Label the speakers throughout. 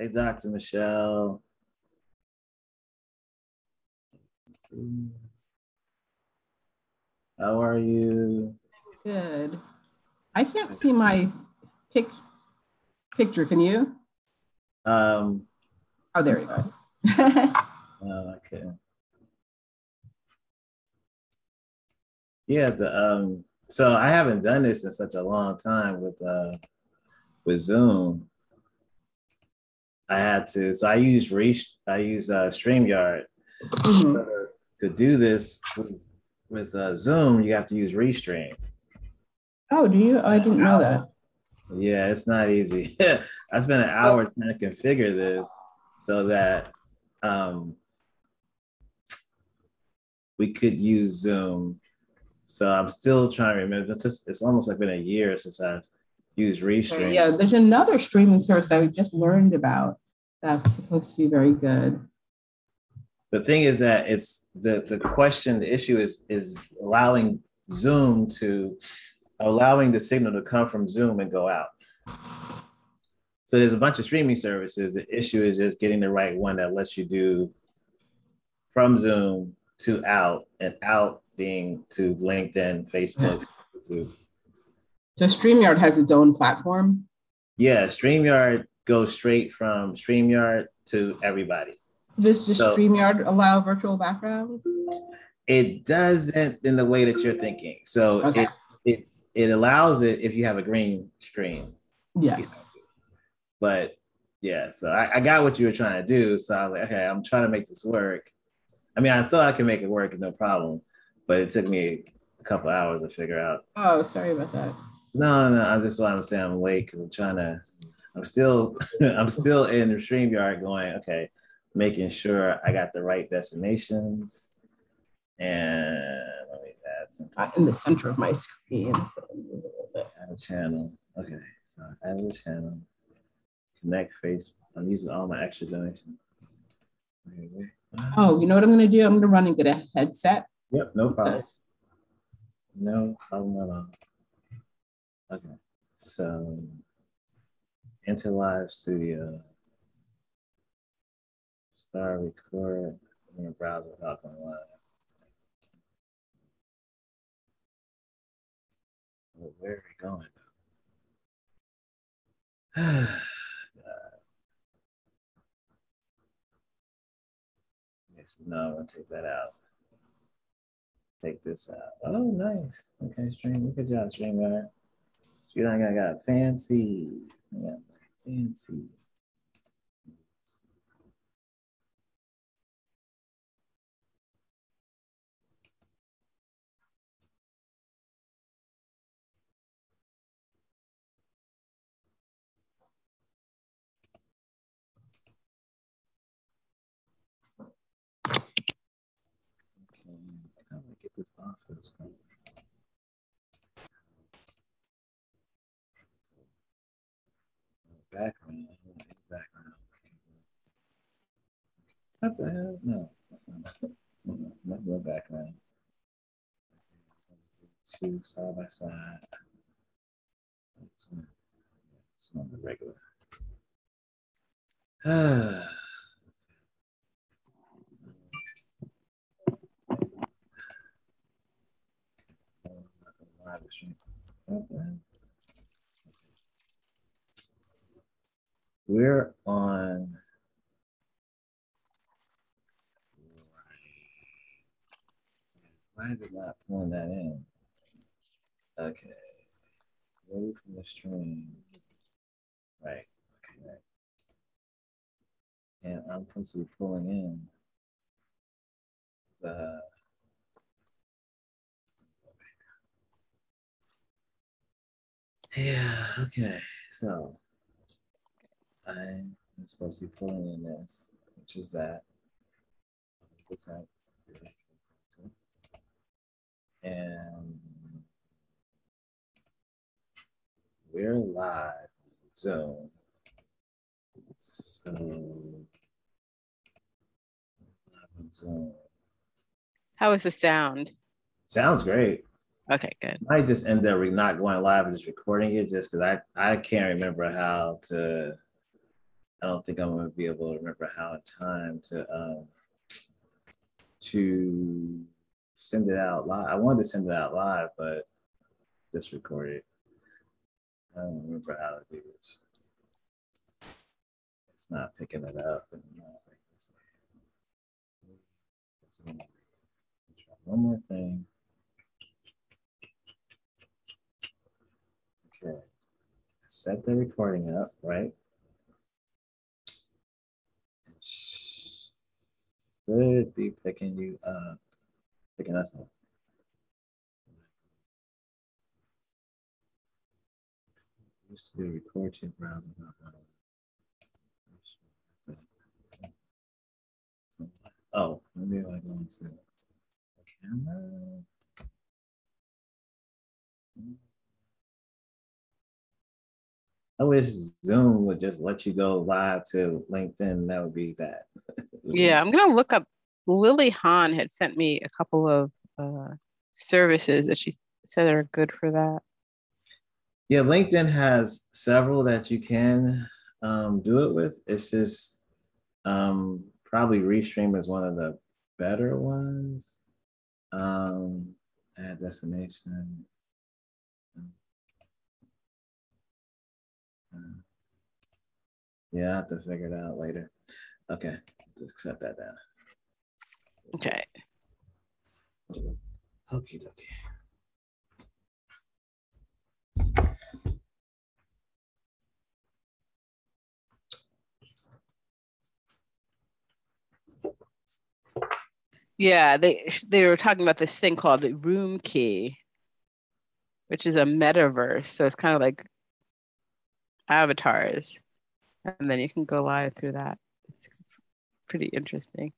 Speaker 1: Hey, Dr. Michelle. How are you?
Speaker 2: Good. I can't see my pic- picture. Can you?
Speaker 1: Um,
Speaker 2: oh, there he goes.
Speaker 1: oh, okay. Yeah, the um so I haven't done this in such a long time with uh with Zoom. I had to, so I use Reach, I use uh StreamYard. Mm-hmm. To do this with, with uh, Zoom, you have to use Restream.
Speaker 2: Oh, do you? Oh, I didn't know that.
Speaker 1: Yeah, it's not easy. I spent an hour oh. trying to configure this so that um, we could use Zoom. So I'm still trying to remember. It's, just, it's almost like been a year since I've used Restream.
Speaker 2: Yeah, there's another streaming service that we just learned about that's supposed to be very good.
Speaker 1: The thing is that it's the the question, the issue is is allowing Zoom to allowing the signal to come from Zoom and go out. So there's a bunch of streaming services. The issue is just getting the right one that lets you do from Zoom to out and out being to LinkedIn, Facebook, YouTube.
Speaker 2: So StreamYard has its own platform?
Speaker 1: Yeah, StreamYard goes straight from StreamYard to everybody.
Speaker 2: Does just so, StreamYard allow virtual backgrounds?
Speaker 1: It doesn't in the way that you're thinking. So okay. it, it it allows it if you have a green screen.
Speaker 2: Yes.
Speaker 1: But yeah, so I, I got what you were trying to do. So I was like, okay, I'm trying to make this work. I mean, I thought I could make it work, no problem, but it took me a couple hours to figure out.
Speaker 2: Oh, sorry about that.
Speaker 1: No, no, I just want to say I'm late because I'm trying to. I'm still, I'm still in the StreamYard going. Okay, making sure I got the right destinations. And let me add
Speaker 2: something. in the center of my screen. So
Speaker 1: add a channel. Okay, so add a channel. Connect Facebook. I'm using all my extra donations.
Speaker 2: Oh, you know what I'm going to do? I'm going to run and get a headset.
Speaker 1: Yep, no problem. No problem at all. Okay, so into live studio. Start record in your browser without going live. Well, where are we going? no, I'm gonna take that out. Take this out. Oh, nice. Okay, stream. Good job, streamer. You know, I got fancy. Got fancy. Okay, how do I get this office. Background. Background. What the hell? No, that's not. No, not the background. Two side by side. This one, this one the regular. Ah. We're on. Why is it not pulling that in? Okay. Move from the stream. Right. Okay. Right. And I'm supposed to be pulling in the Yeah, okay. So I'm supposed to be pulling in this, which is that. And we're live Zoom. So
Speaker 3: Zoom. How is the sound?
Speaker 1: Sounds great.
Speaker 3: Okay, good.
Speaker 1: I just end up not going live and just recording it just because I, I can't remember how to I don't think I'm gonna be able to remember how in time to um, to send it out live. I wanted to send it out live, but just record it. I don't remember how to do this. It's not picking it up. And one more thing. Okay. Set the recording up, right? Should be picking you up, picking us up. Used to be record to browser. Oh, maybe I go into the camera. I wish Zoom would just let you go live to LinkedIn. That would be that.
Speaker 3: yeah, I'm gonna look up. Lily Hahn had sent me a couple of uh, services that she said are good for that.
Speaker 1: Yeah, LinkedIn has several that you can um, do it with. It's just um, probably Restream is one of the better ones. Um, add destination. Uh, yeah, I have to figure it out later. Okay, just set that down.
Speaker 3: Okay.
Speaker 1: Okie dokie.
Speaker 3: Yeah, they they were talking about this thing called the Room Key, which is a metaverse. So it's kind of like avatars, and then you can go live through that. It's pretty interesting.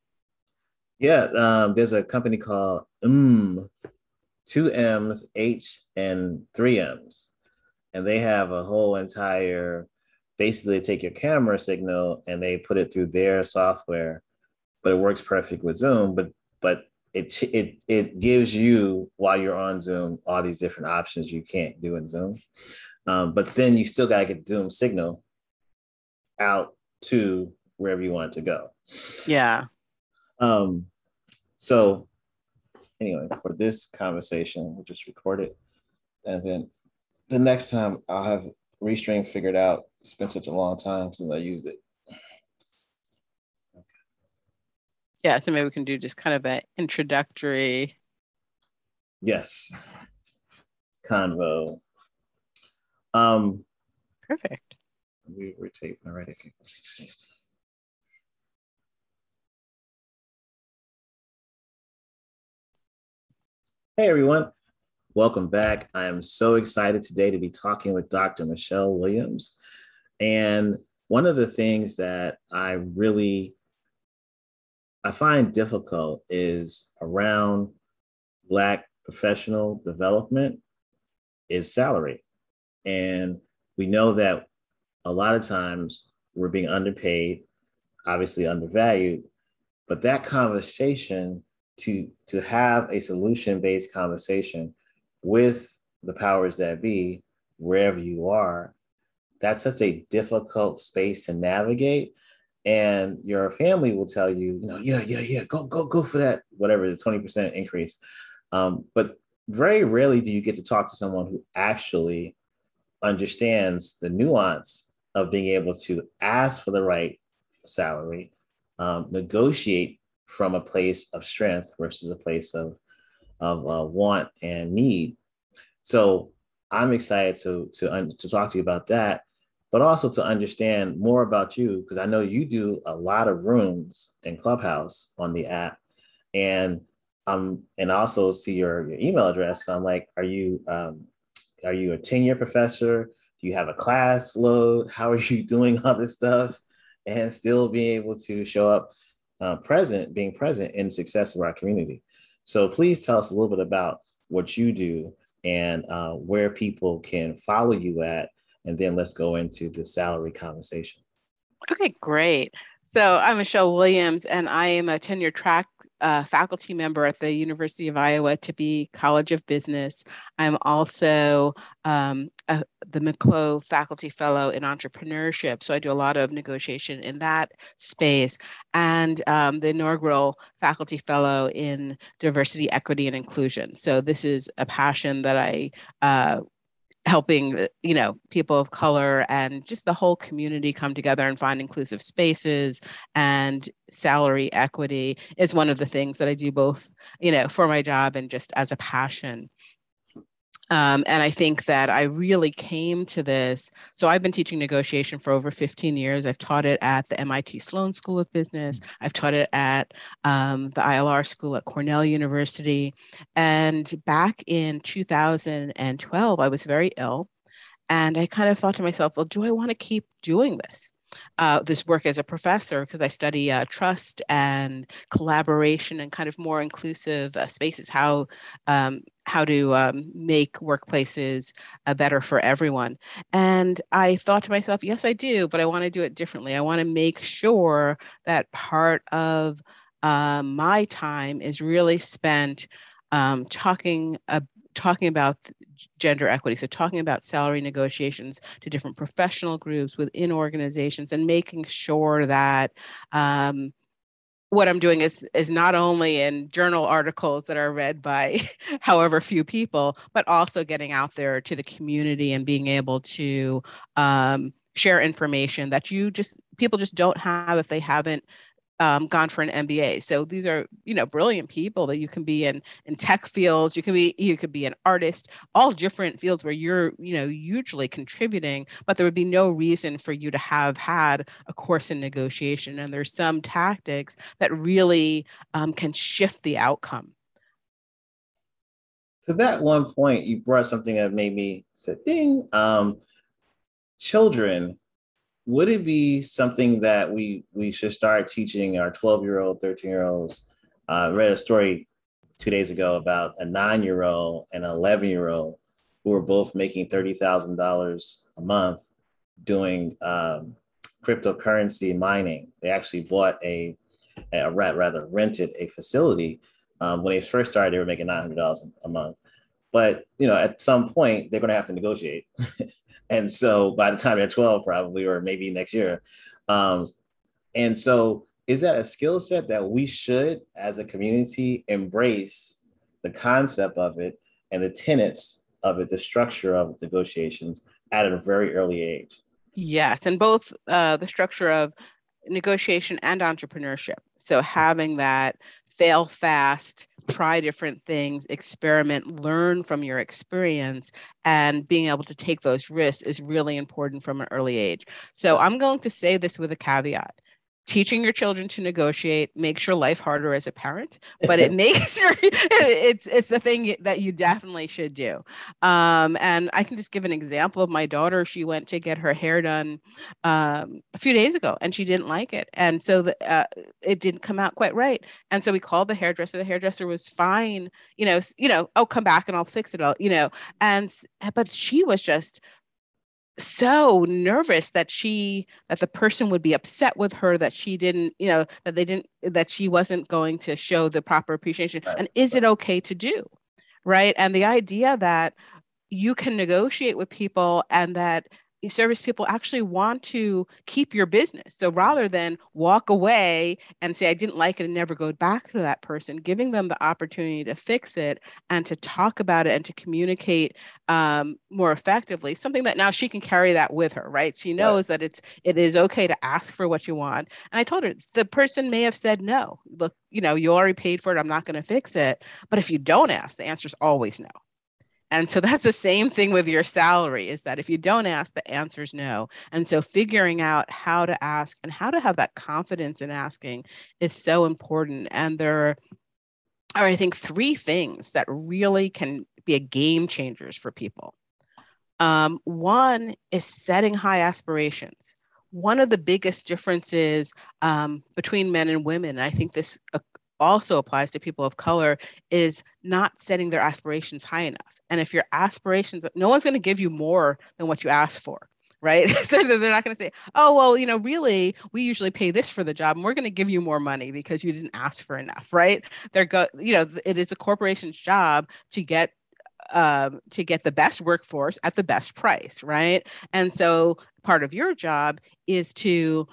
Speaker 1: Yeah, um, there's a company called Um, two M's, H, and three M's, and they have a whole entire. Basically, take your camera signal and they put it through their software, but it works perfect with Zoom. But but it it it gives you while you're on Zoom all these different options you can't do in Zoom. Um, but then you still gotta get Zoom signal out to wherever you want it to go.
Speaker 3: Yeah.
Speaker 1: Um, so anyway, for this conversation, we'll just record it. And then the next time I'll have Restream figured out. It's been such a long time since I used it.
Speaker 3: Yeah, so maybe we can do just kind of an introductory.
Speaker 1: Yes. Convo. Um
Speaker 3: perfect.
Speaker 1: We were taping already. Hey everyone, welcome back. I am so excited today to be talking with Dr. Michelle Williams. And one of the things that I really I find difficult is around Black professional development is salary. And we know that a lot of times we're being underpaid, obviously undervalued, but that conversation to, to have a solution based conversation with the powers that be, wherever you are, that's such a difficult space to navigate and your family will tell you, you know, yeah, yeah, yeah, go, go, go for that, whatever the 20% increase. Um, but very rarely do you get to talk to someone who actually understands the nuance of being able to ask for the right salary, um, negotiate from a place of strength versus a place of, of uh, want and need. So I'm excited to, to, to talk to you about that but also to understand more about you because I know you do a lot of rooms in Clubhouse on the app, and um and also see your, your email address. So I'm like, are you um, are you a tenure professor? Do you have a class load? How are you doing all this stuff, and still being able to show up uh, present, being present in success of our community? So please tell us a little bit about what you do and uh, where people can follow you at and then let's go into the salary conversation.
Speaker 3: Okay, great. So I'm Michelle Williams, and I am a tenure track a faculty member at the University of Iowa Tippie College of Business. I'm also um, a, the McClough Faculty Fellow in Entrepreneurship. So I do a lot of negotiation in that space and um, the inaugural Faculty Fellow in Diversity, Equity, and Inclusion. So this is a passion that I uh, helping uh, you know people of color and just the whole community come together and find inclusive spaces and salary equity is one of the things that i do both you know for my job and just as a passion um, and I think that I really came to this. So I've been teaching negotiation for over 15 years. I've taught it at the MIT Sloan School of Business. I've taught it at um, the ILR School at Cornell University. And back in 2012, I was very ill. And I kind of thought to myself, well, do I want to keep doing this? uh, this work as a professor because I study uh, trust and collaboration and kind of more inclusive uh, spaces. How um, how to um, make workplaces uh, better for everyone. And I thought to myself, yes, I do, but I want to do it differently. I want to make sure that part of uh, my time is really spent um, talking about talking about gender equity. So, talking about salary negotiations to different professional groups within organizations and making sure that um, what I'm doing is is not only in journal articles that are read by however few people, but also getting out there to the community and being able to um, share information that you just people just don't have if they haven't um, gone for an MBA. So these are, you know, brilliant people that you can be in in tech fields. You can be you could be an artist, all different fields where you're, you know, hugely contributing. But there would be no reason for you to have had a course in negotiation. And there's some tactics that really um, can shift the outcome.
Speaker 1: To that one point, you brought something that made me say, "Ding." Um, children would it be something that we we should start teaching our 12 year old 13 year olds uh, read a story two days ago about a nine year old and an 11 year old who were both making $30000 a month doing um, cryptocurrency mining. They actually bought a, a rather rented a facility um, when they first started they were making $900 a month. But you know at some point they're going to have to negotiate And so by the time they're 12, probably, or maybe next year. Um, and so is that a skill set that we should, as a community, embrace the concept of it and the tenets of it, the structure of negotiations at a very early age?
Speaker 3: Yes, and both uh, the structure of negotiation and entrepreneurship. So having that fail fast, try different things, experiment, learn from your experience, and being able to take those risks is really important from an early age. So I'm going to say this with a caveat teaching your children to negotiate makes your life harder as a parent but it makes your it's it's the thing that you definitely should do. Um, and i can just give an example of my daughter she went to get her hair done um, a few days ago and she didn't like it. And so the, uh, it didn't come out quite right. And so we called the hairdresser. The hairdresser was fine you know you know oh come back and i'll fix it all you know? And but she was just so nervous that she that the person would be upset with her that she didn't you know that they didn't that she wasn't going to show the proper appreciation. Right. and is it okay to do? Right? And the idea that you can negotiate with people and that service people actually want to keep your business. So rather than walk away and say, I didn't like it and never go back to that person, giving them the opportunity to fix it and to talk about it and to communicate um, more effectively, something that now she can carry that with her, right? She knows right. that it's it is okay to ask for what you want. And I told her the person may have said no. Look, you know, you already paid for it. I'm not going to fix it. But if you don't ask, the answer is always no. And so that's the same thing with your salary is that if you don't ask, the answer is no. And so figuring out how to ask and how to have that confidence in asking is so important. And there are, I think, three things that really can be a game changers for people. Um, one is setting high aspirations. One of the biggest differences um, between men and women, I think this uh, also applies to people of color is not setting their aspirations high enough. And if your aspirations, no one's going to give you more than what you ask for, right? they're, not going to say, oh, well, you know, really, we usually pay this for the job and we're going to give you more money because you didn't ask for enough, right? They're go, you know, it is a corporation's job to get um, to get the best workforce at the best price, right? And so part of your job is to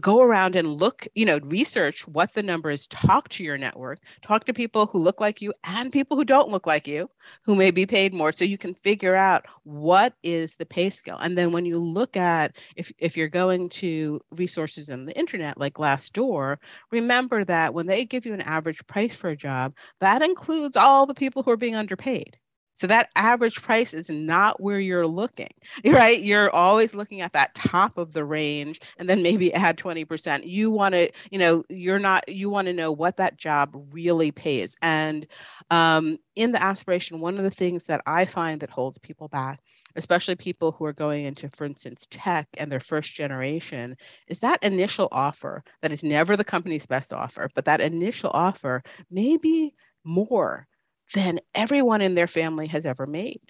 Speaker 3: go around and look, you know, research what the number is, talk to your network, talk to people who look like you and people who don't look like you, who may be paid more. So you can figure out what is the pay scale. And then when you look at, if, if you're going to resources in the internet like Glassdoor, remember that when they give you an average price for a job, that includes all the people who are being underpaid. So that average price is not where you're looking, right? You're always looking at that top of the range and then maybe add 20%. You want to, you know, you're not, you want to know what that job really pays. And um, in the aspiration, one of the things that I find that holds people back especially people who are going into, for instance, tech and their first generation, is that initial offer that is never the company's best offer, but that initial offer may be more than everyone in their family has ever made.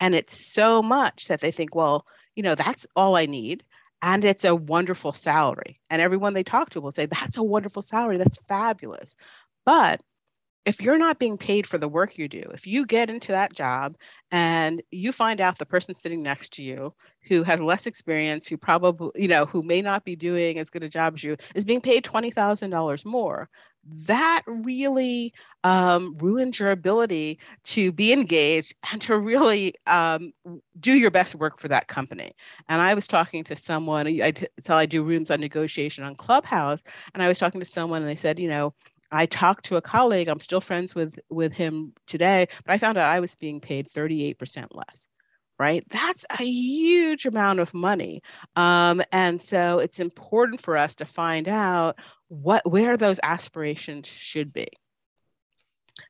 Speaker 3: And it's so much that they think, well, you know, that's all I need. And it's a wonderful salary. And everyone they talk to will say, that's a wonderful salary. That's fabulous. But if you're not being paid for the work you do, if you get into that job and you find out the person sitting next to you who has less experience, who probably, you know, who may not be doing as good a job as you, is being paid $20,000 more, that really um, ruins your ability to be engaged and to really um, do your best work for that company. And I was talking to someone, I tell I do rooms on negotiation on Clubhouse, and I was talking to someone and they said, you know, I talked to a colleague, I'm still friends with with him today, but I found out I was being paid 38% less right? That's a huge amount of money. Um, and so it's important for us to find out what where those aspirations should be.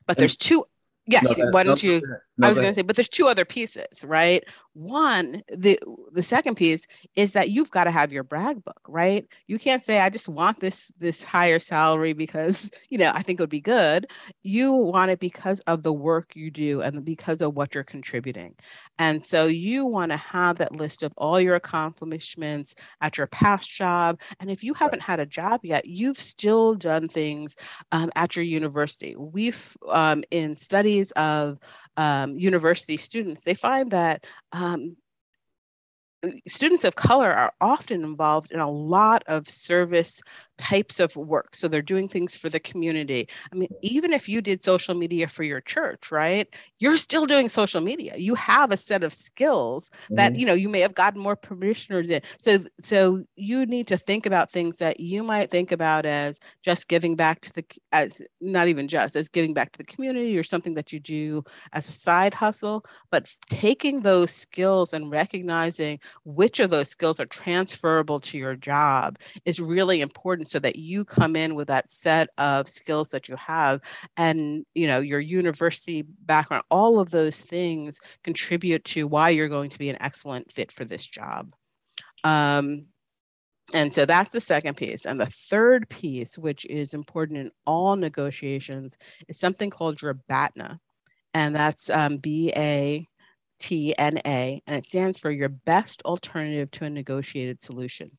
Speaker 3: But there's two yes, no, why don't no, you no, I was going to say but there's two other pieces, right? one the the second piece is that you've got to have your brag book right? You can't say i just want this this higher salary because you know i think it would be good. You want it because of the work you do and because of what you're contributing. And so you want to have that list of all your accomplishments at your past job. And if you haven't had a job yet you've still done things um, at your university. We've um, in studies of um, university students, they find that um, students of color are often involved in a lot of service types of work. So they're doing things for the community. I mean, even if you did social media for your church, right? You're still doing social media. You have a set of skills mm-hmm. that, you know, you may have gotten more parishioners in. So so you need to think about things that you might think about as just giving back to the as not even just as giving back to the community or something that you do as a side hustle, but taking those skills and recognizing which of those skills are transferable to your job is really important so that you come in with that set of skills that you have and you know your university background all of those things contribute to why you're going to be an excellent fit for this job um, and so that's the second piece. And the third piece, which is important in all negotiations, is something called your BATNA. And that's um, B A T N A. And it stands for your best alternative to a negotiated solution.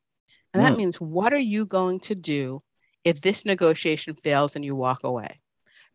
Speaker 3: And that mm. means what are you going to do if this negotiation fails and you walk away?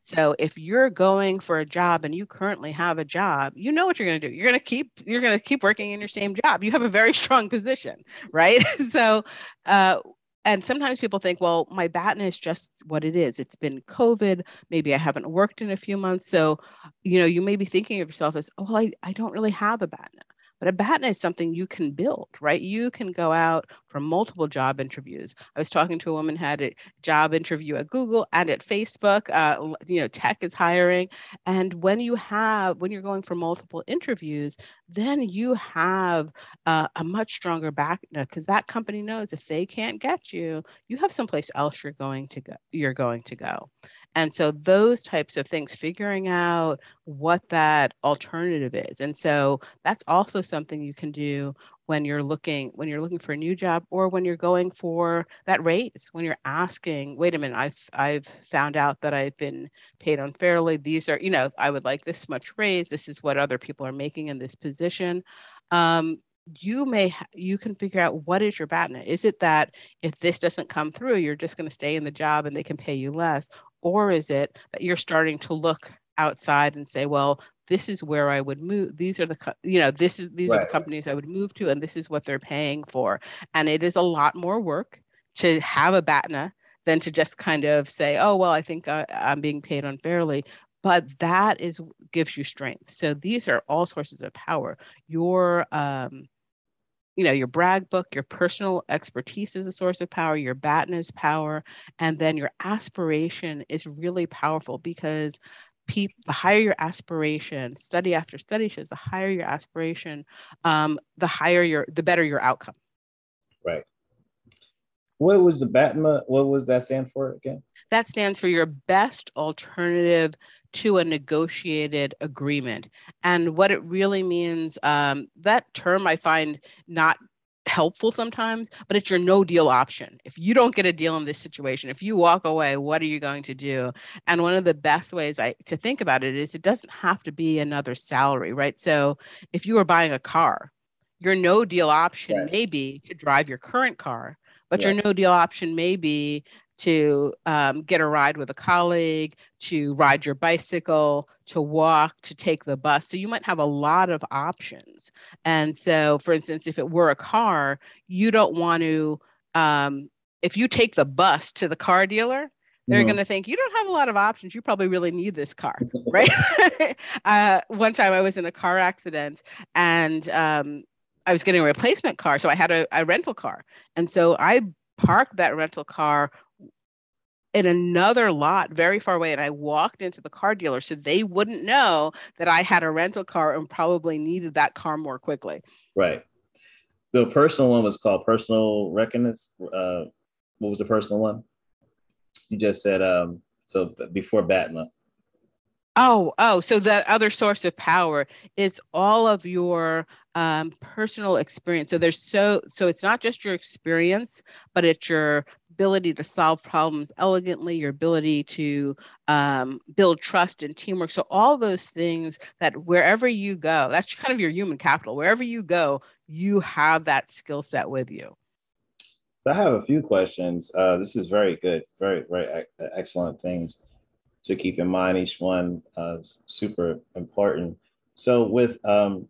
Speaker 3: So if you're going for a job and you currently have a job, you know what you're going to do. You're going to keep you're going to keep working in your same job. You have a very strong position, right? so uh, and sometimes people think, well, my BATNA is just what it is. It's been COVID. Maybe I haven't worked in a few months. So, you know, you may be thinking of yourself as, oh, I, I don't really have a BATNA. But a BATNA is something you can build, right? You can go out for multiple job interviews. I was talking to a woman had a job interview at Google and at Facebook. Uh, you know, tech is hiring, and when you have when you're going for multiple interviews, then you have uh, a much stronger back because that company knows if they can't get you, you have someplace else you're going to go. You're going to go. And so those types of things, figuring out what that alternative is. And so that's also something you can do when you're looking when you're looking for a new job or when you're going for that raise when you're asking wait a minute i've i've found out that i've been paid unfairly these are you know i would like this much raise this is what other people are making in this position um, you may you can figure out what is your BATNA. Is it that if this doesn't come through, you're just going to stay in the job and they can pay you less, or is it that you're starting to look outside and say, well, this is where I would move. These are the you know this is these right. are the companies I would move to, and this is what they're paying for. And it is a lot more work to have a BATNA than to just kind of say, oh well, I think I, I'm being paid unfairly but that is gives you strength so these are all sources of power your um, you know your brag book your personal expertise is a source of power your BATNA is power and then your aspiration is really powerful because people the higher your aspiration study after study shows the higher your aspiration um, the higher your the better your outcome.
Speaker 1: Right. What was the BATNA what was that stand for again?
Speaker 3: That stands for your best alternative to a negotiated agreement. And what it really means, um, that term I find not helpful sometimes, but it's your no deal option. If you don't get a deal in this situation, if you walk away, what are you going to do? And one of the best ways I to think about it is it doesn't have to be another salary, right? So if you were buying a car, your no deal option right. may be to drive your current car, but your no deal option may be to um, get a ride with a colleague, to ride your bicycle, to walk, to take the bus. So you might have a lot of options. And so, for instance, if it were a car, you don't want to, um, if you take the bus to the car dealer, they're mm-hmm. going to think you don't have a lot of options. You probably really need this car, right? uh, one time I was in a car accident and um, I was getting a replacement car. So I had a, a rental car. And so I parked that rental car in another lot very far away and I walked into the car dealer so they wouldn't know that I had a rental car and probably needed that car more quickly.
Speaker 1: Right. The personal one was called personal reckonings. Uh, what was the personal one? You just said um, so before BATNA.
Speaker 3: Oh, oh, so the other source of power is all of your um, personal experience. So there's so so it's not just your experience, but it's your ability to solve problems elegantly, your ability to um, build trust and teamwork. So all those things that wherever you go, that's kind of your human capital. Wherever you go, you have that skill set with you.
Speaker 1: So I have a few questions. Uh, this is very good, very very excellent things to keep in mind. Each one uh, is super important. So with um,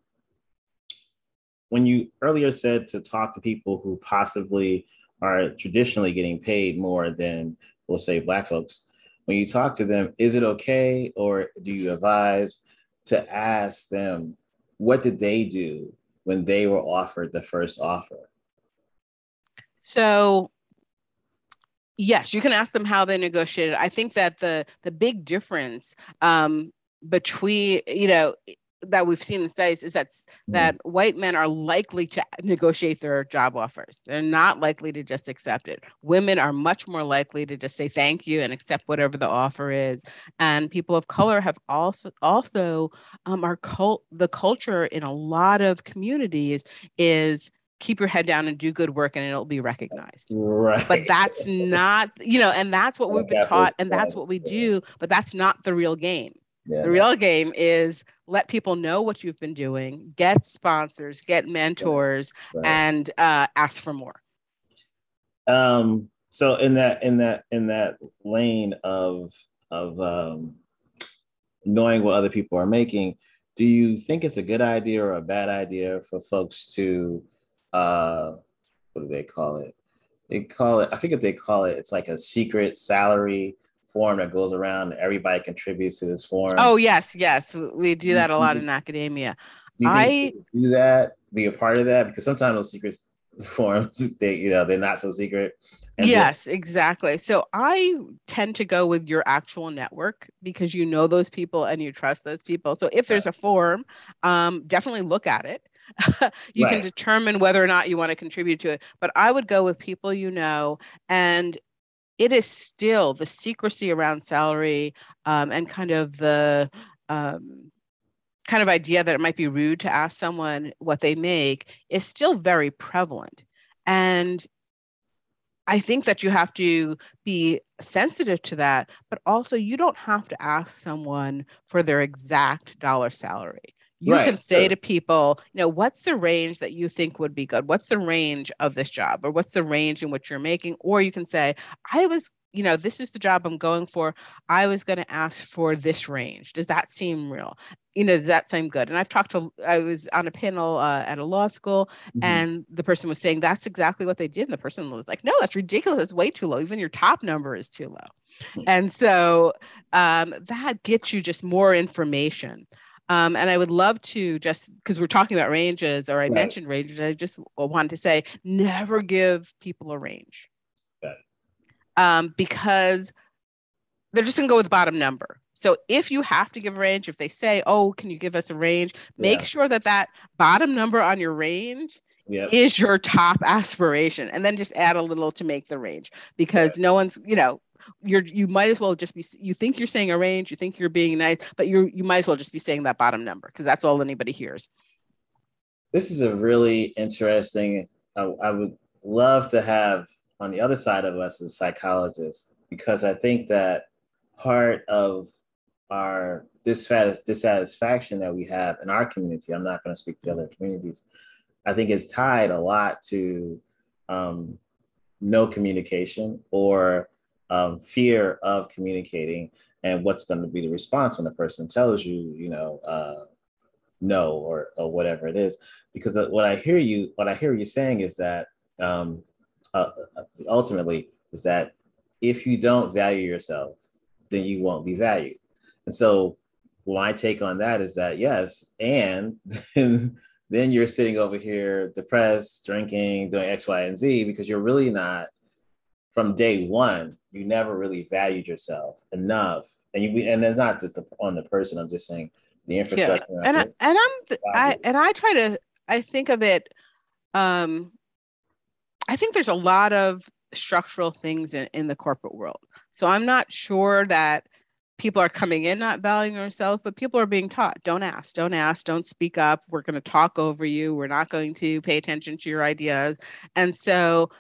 Speaker 1: when you earlier said to talk to people who possibly are traditionally getting paid more than we'll say black folks, when you talk to them, is it okay or do you advise to ask them what did they do when they were offered the first offer?
Speaker 3: So yes, you can ask them how they negotiated. I think that the the big difference um, between you know that we've seen in studies is that mm-hmm. that white men are likely to negotiate their job offers. They're not likely to just accept it. Women are much more likely to just say thank you and accept whatever the offer is. And people of color have also also um, our cult the culture in a lot of communities is keep your head down and do good work and it'll be recognized.
Speaker 1: Right.
Speaker 3: But that's not, you know, and that's what we've been taught and that's what we do, but that's not the real game. Yeah. The real game is let people know what you've been doing, get sponsors, get mentors, right. and uh, ask for more.
Speaker 1: Um, so in that in that in that lane of of um, knowing what other people are making, do you think it's a good idea or a bad idea for folks to uh, what do they call it? They call it, I forget they call it, it's like a secret salary form that goes around. Everybody contributes to this forum.
Speaker 3: Oh, yes, yes. We do that a lot in academia.
Speaker 1: Do I do that, be a part of that? Because sometimes those secret forums they, you know, they're not so secret.
Speaker 3: Yes, exactly. So I tend to go with your actual network because you know those people and you trust those people. So if there's a form, um, definitely look at it. you right. can determine whether or not you want to contribute to it. But I would go with people you know, and it is still the secrecy around salary um, and kind of the um, kind of idea that it might be rude to ask someone what they make is still very prevalent. And I think that you have to be sensitive to that, but also you don't have to ask someone for their exact dollar salary You
Speaker 1: Right,
Speaker 3: can say
Speaker 1: sure.
Speaker 3: to people, you know, what's the range that you think would be good? What's the range of this job or what's the range in which you're making? Or you can say, I was, you know, this is the job I'm going for. I was going to ask for this range. Does that seem real? You know, does that seem good? And I've talked to, I was on a panel uh, at a law school
Speaker 1: Mhm.
Speaker 3: and the person was saying that's exactly what they did. And the person was like, no, that's ridiculous. It's way too low. Even your top number is too low.
Speaker 1: Hmm.
Speaker 3: And so um, that gets you just more information. Um, and I would love to just because we're talking about ranges or I
Speaker 1: Right.
Speaker 3: mentioned ranges, I just wanted to say never give people a range. Um, because they're just gonna go with the bottom number. So if you have to give a range, if they say, "Oh, can you give us a range?" Make
Speaker 1: Yeah.
Speaker 3: sure that that bottom number on your range
Speaker 1: Yep.
Speaker 3: is your top aspiration and then just add a little to make the range because no one's you know you're you might as well just be you think you're saying a range you think you're being nice but you you might as well just be saying that bottom number because that's all anybody hears.
Speaker 1: This is a really interesting I, I would love to have on the other side of us as psychologists because i think that part of our dissatis- dissatisfaction that we have in our community i'm not going to speak to other communities i think is tied a lot to um, no communication or um, fear of communicating and what's going to be the response when a person tells you you know uh, no or, or whatever it is because what I hear you what I hear you saying is that um, uh, ultimately is that if you don't value yourself, then you won't be valued. And so my take on that is that yes, and then then you're sitting over here depressed, drinking, doing X, Y, and Z because you're really not from day one. You never really valued yourself enough, and you and it's not just on the person. I'm just saying the infrastructure.
Speaker 3: and I, and I'm I and I try to I think of it um I think there's a lot of structural things in, in the corporate world. So I'm not sure that people are coming in not valuing themselves, but people are being taught don't ask, don't ask, don't speak up. We're going to talk over you. We're not going to pay attention to your ideas. And so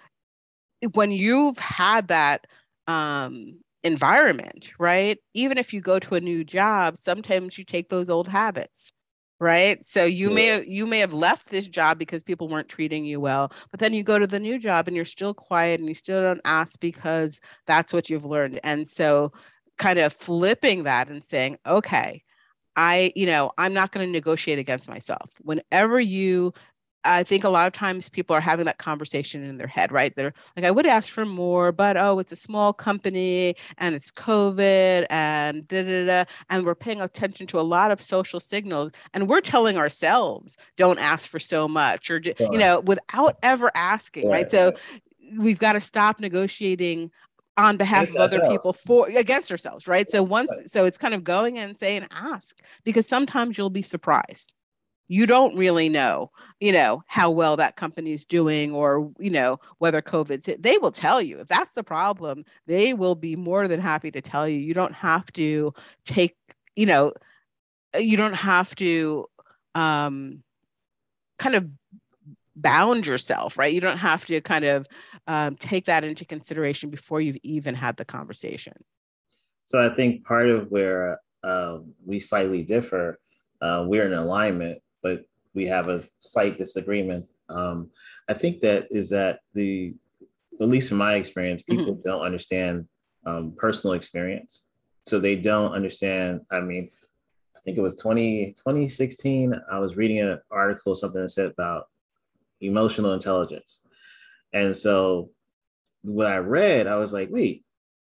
Speaker 3: when you've had that um, environment, right? Even if you go to a new job, sometimes you take those old habits right? So you may have you may have left this job because people weren't treating you well but then you go to the new job and you're still quiet and you still don't ask because that's what you've learned. And so kind of flipping that and saying okay i you know i'm not going to negotiate against myself. Whenever you I think a lot of times people are having that conversation in their head, right? They're like, I would ask for more, but oh, it's a small company and it's COVID and da da da. And we're paying attention to a lot of social signals and we're telling ourselves, don't ask for so much or, you know, without ever asking, right? right? So we've got to stop negotiating on behalf
Speaker 1: Against
Speaker 3: of other
Speaker 1: ourselves.
Speaker 3: people for against ourselves, right? So once, so it's kind of going in and saying, ask because sometimes you'll be surprised you don't really know, you know, how well that company is doing or, you know, whether COVID's hit. They will tell you if that's the problem, they will be more than happy to tell you. You don't have to take, you know, you don't have to um, kind of bound yourself, right? You don't have to kind of um, take that into consideration before you've even had the conversation.
Speaker 1: So I think part of where um, we slightly differ, uh, we're in alignment, but we have a slight disagreement. Um, I think that is that the, at least from my experience, people don't understand um, personal experience. So they don't understand. I mean, I think it was 20, 2016. I was reading an article, something that said about emotional intelligence. And so when I read, I was like, wait,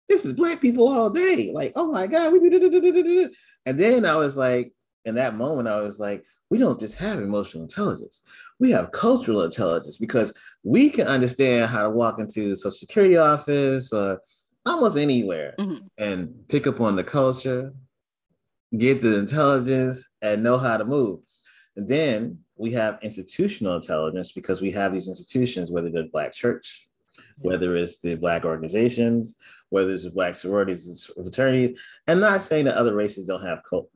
Speaker 1: this is black people all day. Like, oh my God, we do, do, do, do, do, do. And then I was like, in that moment, I was like, we don't just have emotional intelligence. We have cultural intelligence because we can understand how to walk into the social security office or almost anywhere
Speaker 3: Mhm.
Speaker 1: and pick up on the culture, get the intelligence, and know how to move. And then we have institutional intelligence because we have these institutions, whether they're Black church, whether it's the Black organizations, whether it's the Black sororities and fraternities. I'm not saying that other races don't have co-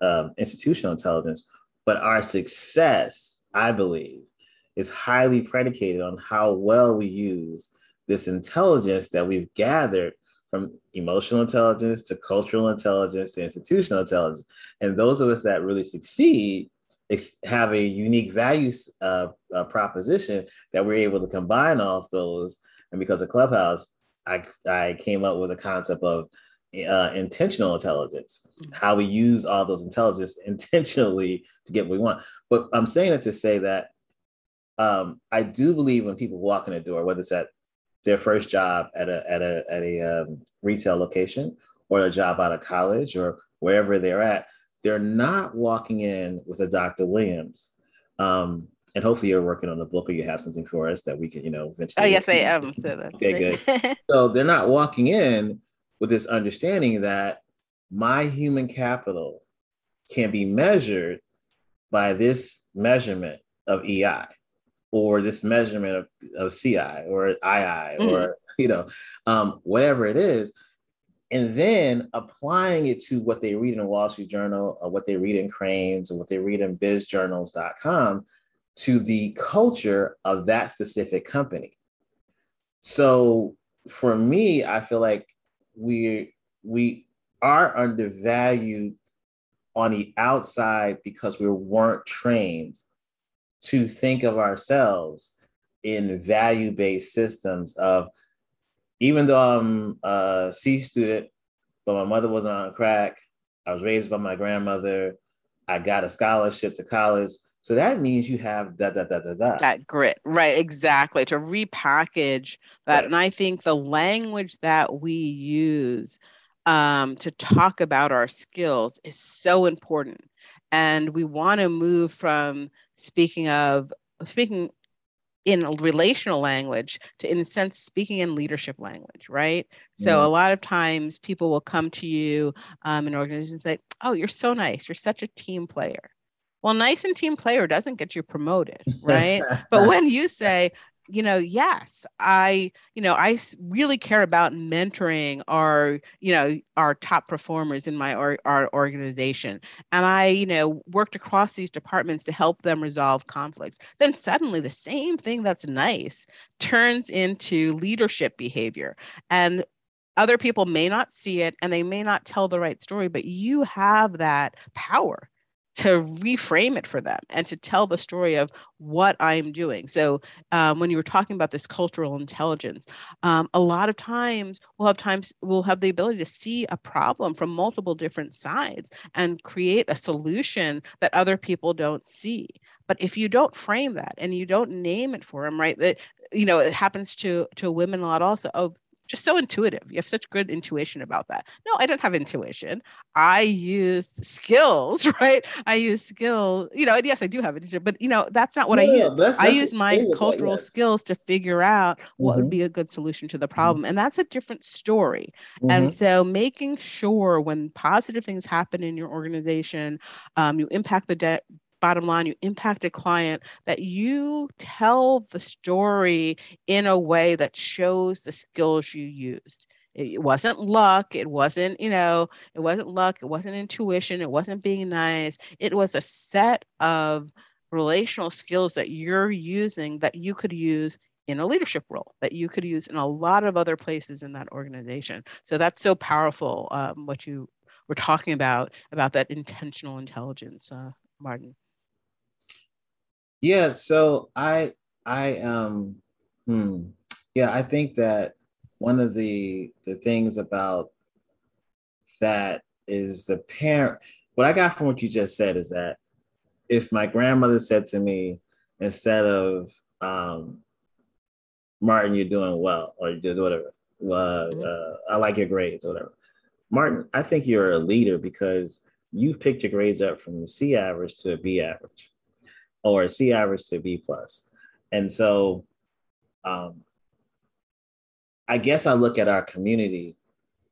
Speaker 1: um, institutional intelligence, but our success, I believe, is highly predicated on how well we use this intelligence that we've gathered from emotional intelligence to cultural intelligence to institutional intelligence. And those of us that really succeed have a unique value uh, uh, proposition that we're able to combine all of those. And because of Clubhouse, I, I came up with a concept of uh, intentional intelligence, mm-hmm. how we use all those intelligence intentionally to get what we want. But I'm saying it to say that um, I do believe when people walk in the door, whether it's at their first job at a at a at a um, retail location or a job out of college or wherever they're at, they're not walking in with a Dr. Williams. Um, and hopefully you're working on the book or you have something for us that we can, you know,
Speaker 3: eventually. Oh yes, I am. So that's
Speaker 1: okay, good. so they're not walking in with this understanding that my human capital can be measured by this measurement of EI or this measurement of, of CI or II mm. or you know um, whatever it is and then applying it to what they read in the Wall Street Journal or what they read in Crain's or what they read in bizjournals.com to the culture of that specific company. So for me, I feel like we we are undervalued on the outside because we weren't trained to think of ourselves in value-based systems of even though I'm a C student, but my mother wasn't on crack, I was raised by my grandmother, I got a scholarship to college. So that means you have da da da da da.
Speaker 3: That grit, right? Exactly. To repackage that, right. and I think the language that we use um, to talk about our skills is so important, and we want to move from speaking of speaking in relational language to in a sense speaking in leadership language right so yeah. a lot of times people will come to you um, in organizations and say oh you're so nice you're such a team player well nice and team player doesn't get you promoted right but when you say you know, yes, I, you know, I really care about mentoring our, you know, our top performers in my or, our organization. And I, you know, worked across these departments to help them resolve conflicts. Then suddenly the same thing that's nice turns into leadership behavior. And other people may not see it and they may not tell the right story, but you have that power to reframe it for them and to tell the story of what I'm doing. So, um, when you were talking about this cultural intelligence, um, a lot of times we'll have times we'll have the ability to see a problem from multiple different sides and create a solution that other people don't see. But if you don't frame that and you don't name it for them, right? That you know it happens to to women a lot also. Oh, just so intuitive. You have such good intuition about that. No, I don't have intuition. I use skills, right? I use skills, you know, yes, I do have intuition, but you know, that's not what I use. That's, that's I use my cultural skills to figure out what mm-hmm. would be a good solution to the mm-hmm. problem. Mm-hmm. And that's a different story. Mm-hmm. And so making sure when positive things happen in your organization, um, you impact the de- bottom line, you impact a client, that you tell the story in a way that shows the skills you used. It wasn't luck. It wasn't, you know, it wasn't luck. It wasn't intuition. It wasn't being nice. It was a set of relational skills that you're using that you could use in a leadership role that you could use in a lot of other places in that organization. So that's so powerful. Um, what you were talking about about that intentional intelligence, uh, Martin.
Speaker 1: Yeah, so I I um hmm, yeah, I think that one of the the things about that is the parent what I got from what you just said is that if my grandmother said to me instead of um Martin, you're doing well, or you did whatever. Uh, uh, I like your grades, or whatever. Martin, I think you're a leader because you picked your grades up from the C average to a B average or a C average to B plus. And so um, I guess I look at our community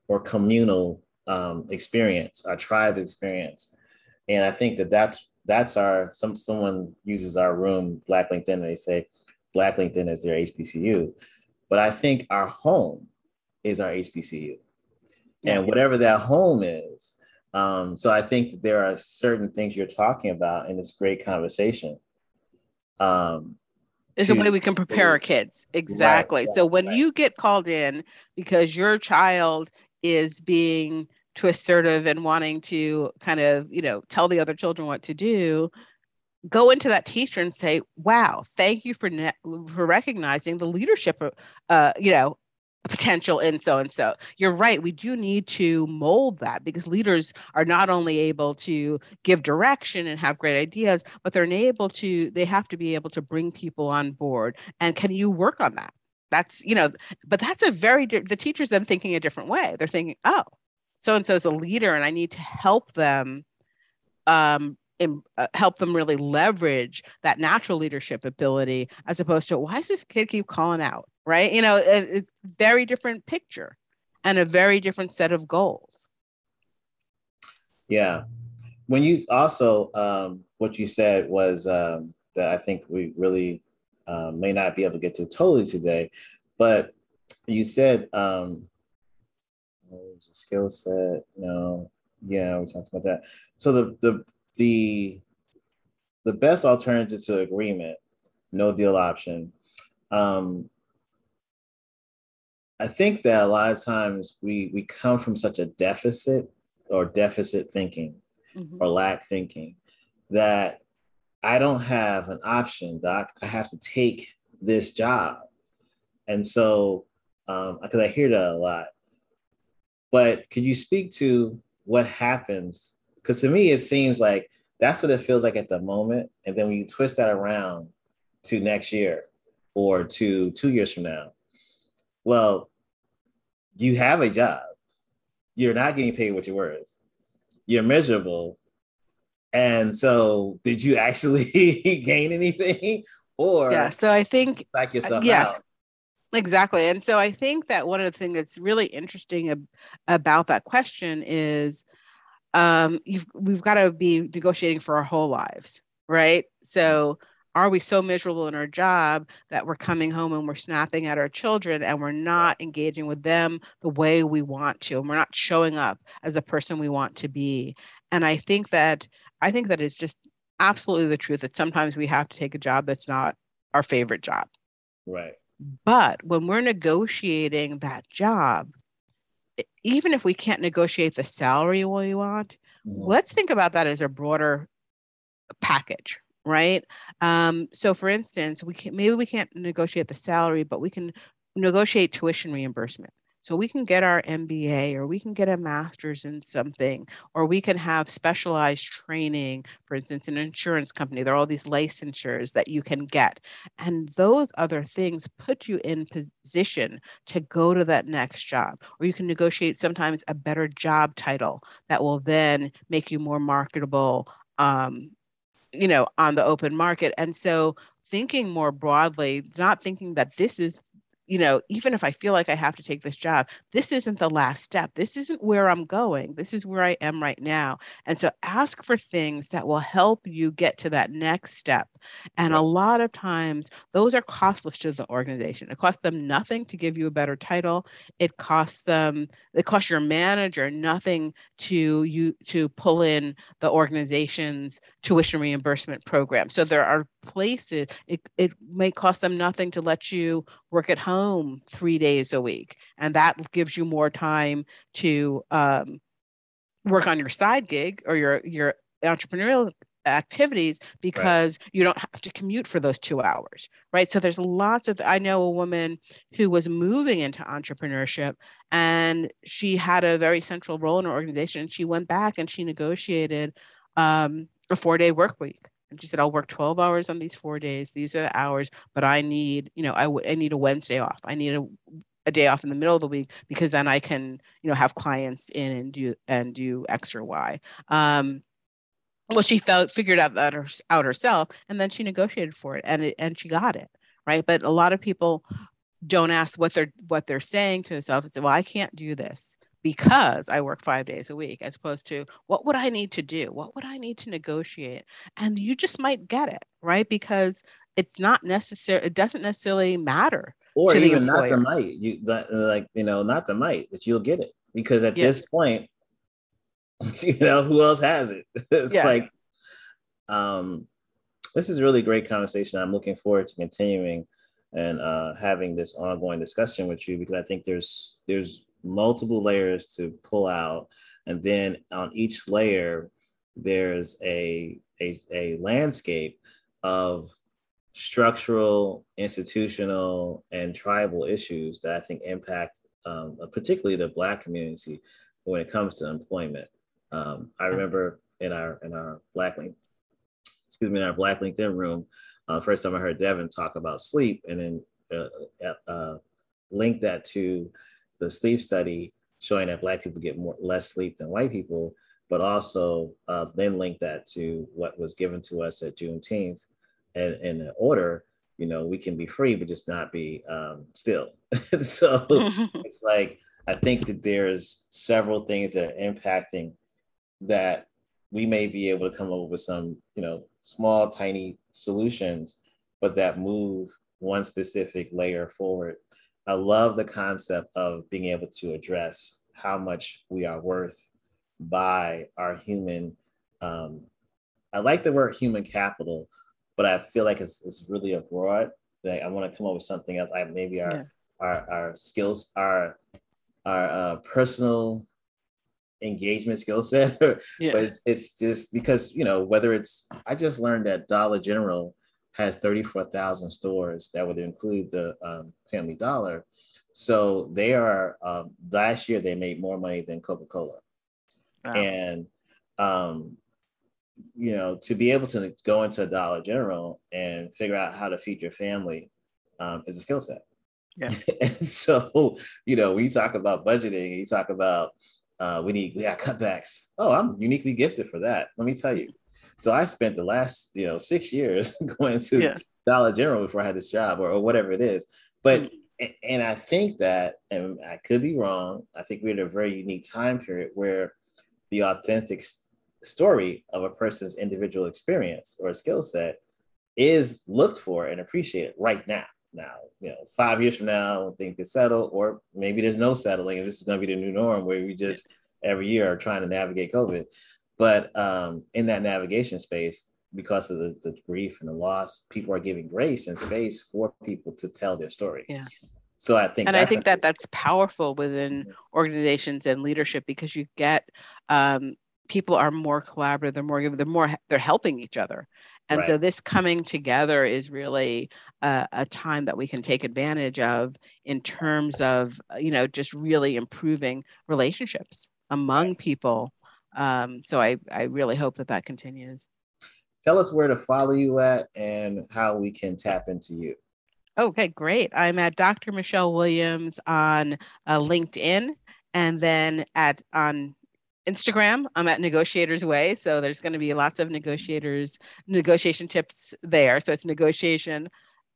Speaker 1: or communal um, experience, our tribe experience. And I think that that's that's our some someone uses our room Black LinkedIn and they say Black LinkedIn is their HBCU, but I think our home is our HBCU, and whatever that home is. Um, so I think there are certain things you're talking about in this great conversation
Speaker 3: um, is a way we can prepare our kids. Exactly. Right, so when right. you get called in because your child is being too assertive and wanting to kind of, you know, tell the other children what to do, go into that teacher and say, "Wow, thank you for ne- for recognizing the leadership, uh, you know, potential in so and so." You're right. We do need to mold that because leaders are not only able to give direction and have great ideas, but they're able to. They have to be able to bring people on board. And can you work on that? That's you know, but that's a very the teachers then thinking a different way. They're thinking, "Oh, so and so is a leader, and I need to help them." Um, uh, help them really leverage that natural leadership ability as opposed to why does this kid keep calling out right? You know it, it's very different picture and a very different set of goals.
Speaker 1: Yeah. When you also um, what you said was um, that i think we really uh, may not be able to get to totally today but you said um, skill set? No. Yeah we talked about that. So the the the the best alternative to agreement, no deal option. Um, I think that a lot of times we we come from such a deficit or deficit thinking mm-hmm. or lack thinking that I don't have an option, doc. I have to take this job. And so, um, because I hear that a lot. But could you speak to what happens because to me, it seems like that's what it feels like at the moment. And then when you twist that around to next year or to two years from now, well, you have a job. You're not getting paid what you're worth. You're miserable. And so, did you actually gain anything? Or
Speaker 3: yeah, so I think
Speaker 1: like yourself
Speaker 3: yes, out? Exactly. And so I think that one of the things that's really interesting ab- about that question is um, we've got to be negotiating for our whole lives, right? So, are we so miserable in our job that we're coming home and we're snapping at our children and we're not engaging with them the way we want to, and we're not showing up as a person we want to be? And I think that I think that it's just absolutely the truth that sometimes we have to take a job that's not our favorite job.
Speaker 1: Right.
Speaker 3: But when we're negotiating that job, even if we can't negotiate the salary we want, mm-hmm. let's think about that as a broader package, right? Um, so, for instance, we can maybe we can't negotiate the salary, but we can negotiate tuition reimbursement. So we can get our MBA or we can get a master's in something, or we can have specialized training, for instance, an insurance company. There are all these licensures that you can get. And those other things put you in position to go to that next job. Or you can negotiate sometimes a better job title that will then make you more marketable. Um, you know on the open market. And so thinking more broadly not thinking that this is you know, even if I feel like I have to take this job, this isn't the last step. This isn't where I'm going. This is where I am right now. And so ask for things that will help you get to that next step. And a lot of times, those are costless to the organization. It costs them nothing to give you a better title. It costs them, it costs your manager nothing to you to pull in the organization's tuition reimbursement program. So there are places, it, it may cost them nothing to let you work at home three days a week. And that gives you more time to um, work on your side gig or your, your entrepreneurial activities because right. you don't have to commute for those two hours right so there's lots of i know a woman who was moving into entrepreneurship and she had a very central role in her organization And she went back and she negotiated um, a four day work week she said, I'll work 12 hours on these four days. These are the hours, but I need, you know, I, w- I need a Wednesday off. I need a, a day off in the middle of the week because then I can, you know, have clients in and do, and do or Y. Um, well, she felt, figured out that her, out herself and then she negotiated for it and it, and she got it. Right. But a lot of people don't ask what they're, what they're saying to themselves. It's, well, I can't do this because I work five days a week, as opposed to what would I need to do? What would I need to negotiate? And you just might get it, right? Because it's not necessary, it doesn't necessarily matter.
Speaker 1: Or even not the might. You like, you know, not the might, that you'll get it. Because at yeah. this point, you know, who else has it? it's yeah. like um this is really great conversation. I'm looking forward to continuing and uh, having this ongoing discussion with you because I think there's there's multiple layers to pull out. And then on each layer, there's a, a, a landscape of structural, institutional, and tribal issues that I think impact um, particularly the Black community when it comes to employment. Um, I remember in our in our Black Link, excuse me, in our Black LinkedIn room, uh, first time I heard Devin talk about sleep, and then uh, uh, uh, link that to the sleep study showing that Black people get more less sleep than white people, but also uh, then link that to what was given to us at Juneteenth, and in the order, you know, we can be free, but just not be um, still. so it's like I think that there's several things that are impacting that we may be able to come up with some, you know, small, tiny solutions, but that move one specific layer forward. I love the concept of being able to address how much we are worth by our human. Um, I like the word human capital, but I feel like it's, it's really a broad. Like I want to come up with something else. I maybe our yeah. our our skills, our our uh, personal engagement skill set, yeah. but it's, it's just because you know whether it's. I just learned that Dollar General has thirty four thousand stores that would include the um, Family Dollar. So they are um, last year they made more money than Coca Cola, wow. and um, you know, to be able to go into a Dollar General and figure out how to feed your family um, is a skill set. Yeah. and so, you know, when you talk about budgeting, you talk about uh, we need we got cutbacks. Oh, I'm uniquely gifted for that. Let me tell you. So I spent the last, you know, six years going to yeah. Dollar General before I had this job or, or whatever it is. But mm-hmm. and I think that, and I could be wrong. I think we're in a very unique time period where the authentic story of a person's individual experience or skill set is looked for and appreciated right now. Now, you know, five years from now, things get settle, or maybe there's no settling, and this is going to be the new norm where we just every year are trying to navigate COVID. But um, in that navigation space, because of the, the grief and the loss, people are giving grace and space for people to tell their story.
Speaker 3: Yeah.
Speaker 1: So I think,
Speaker 3: and I think that that's powerful within organizations and leadership because you get um, people are more collaborative they're more they're more they're helping each other and right. so this coming together is really a, a, time that we can take advantage of in terms of you know just really improving relationships among people um, so I, I really hope that that continues
Speaker 1: tell us where to follow you at and how we can tap into you
Speaker 3: okay great i'm at dr michelle williams on uh, linkedin and then at on Instagram. I'm at Negotiators Way. So there's going to be lots of negotiators, negotiation tips there. So it's negotiation,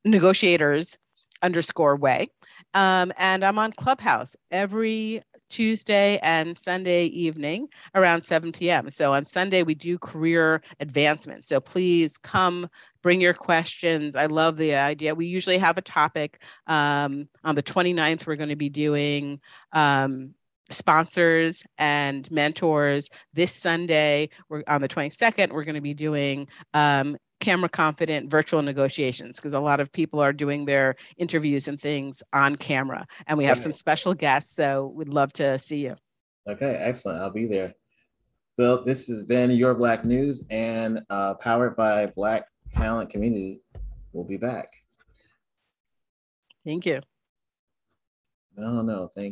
Speaker 3: negotiators underscore way. Um, and I'm on Clubhouse every Tuesday and Sunday evening around 7 p.m. So on Sunday, we do career advancement. So please come bring your questions. I love the idea. We usually have a topic. Um, on the 29th, we're going to be doing um, sponsors and mentors. This Sunday, we're on the 22nd, we're going to be doing um, camera confident virtual negotiations because a lot of people are doing their interviews and things on camera. And we have some special guests, so we'd love to see you.
Speaker 1: Okay, excellent. I'll be there. So this has been Your Black News and uh, powered by Black Talent Community. We'll be back.
Speaker 3: Thank you.
Speaker 1: No, no, thank